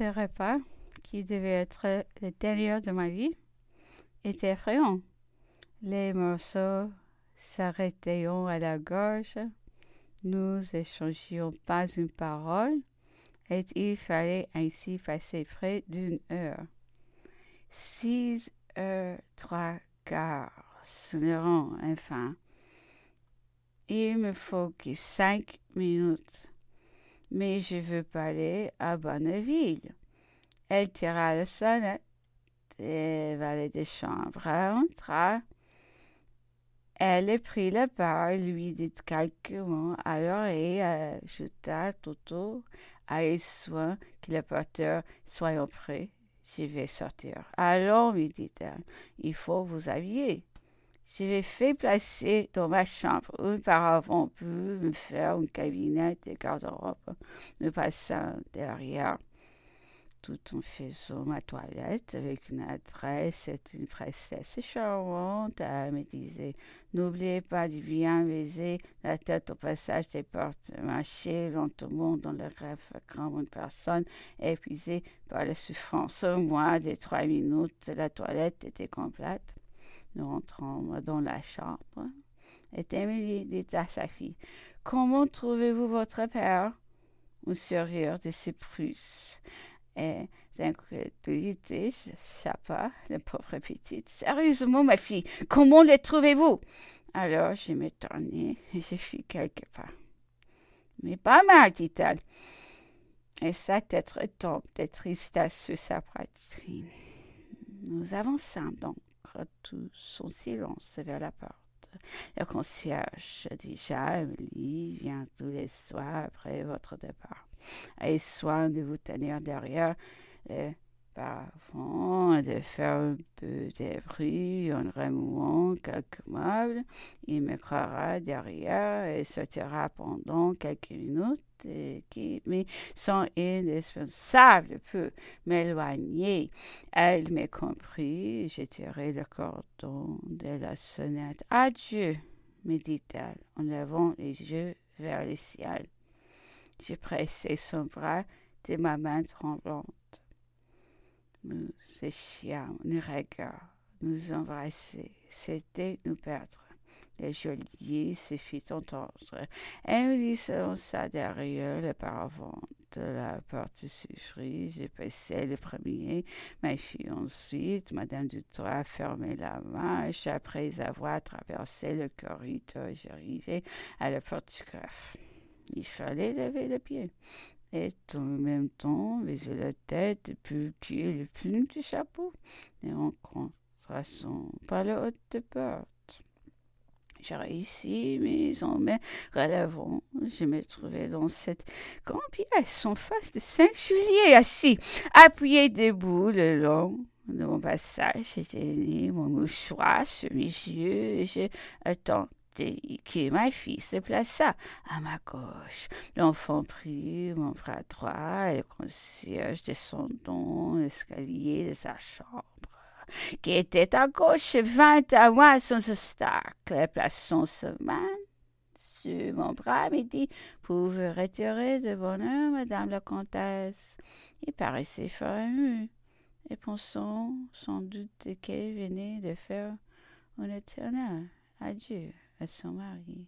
ce repas, qui devait être le dernier de ma vie, était effrayant. Les morceaux s'arrêtaient à la gorge. Nous échangions pas une parole, et il fallait ainsi passer près d'une heure. Six heures, trois quarts sonneront enfin. Il me faut que cinq minutes, mais je veux parler à Bonneville. Elle tira la sonnette et valet de chambre entra. Elle prit la parole, lui dit quelques mots à l'oreille, ajouta Toto à soin que le porteur soit prêt. Je vais sortir. Allons, lui dit-elle, il faut vous habiller. Je vais fait placer dans ma chambre une paravent pour me faire un cabinet de garde-robe. Nous passons derrière tout en faisant ma toilette avec une adresse et une princesse charmante. Elle me disait N'oubliez pas de bien baiser la tête au passage des portes, marcher lentement dans le rêve comme une personne épuisée par la souffrance. Au moins de trois minutes, la toilette était complète. Nous entrons dans la chambre. Et Emily dit à sa fille Comment trouvez-vous votre père? Un sourire de surprise et d'incrédulité chapa la pauvre petite. Sérieusement, ma fille, comment le trouvez-vous? Alors je me tournai et je fis quelques pas. Mais pas mal, dit-elle. Et sa tête retombe de tristesse sur sa poitrine. Nous avançons donc tout son silence vers la porte. Le concierge déjà, Emily vient tous les soirs après votre départ. Ayez soin de vous tenir derrière parfum, de faire un peu de bruit en remuant quelques meubles. Il me croira derrière et sortira pendant quelques minutes qui me sont indispensables peut m'éloigner. Elle m'a compris, j'ai tiré le cordon de la sonnette. Adieu, me dit-elle en levant les yeux vers le ciel. J'ai pressé son bras de ma main tremblante. Nous séchions nos regards, nous embrasser, c'était nous perdre. Le geôlier se fit entendre. Emily se lança derrière le paravent de la porte s'ouvrit. J'ai passé le premier, ma fille ensuite. Madame Dutoit fermait la marche. Après avoir traversé le corridor, j'arrivais à la porte du greffe. Il fallait lever le pied et en même temps baiser la tête et puis le plume du chapeau et en contrastant par la haute porte. J'ai réussi, mais en me relevant, je me trouvais dans cette grande pièce en face de Saint-Julier, assis, appuyé debout le long de mon passage. J'ai mon mouchoir sur mes yeux et j'ai attendu que ma fille se plaça à ma gauche. L'enfant prit mon bras droit et le concierge descendant l'escalier de sa chambre, qui était à gauche, vint à moi sans obstacle, plaçant sa main sur mon bras, me dit Pour vous retirer de bonheur, madame la comtesse? Il paraissait fort ému, et pensant sans doute qu'elle venait de faire un éternel adieu à son mari.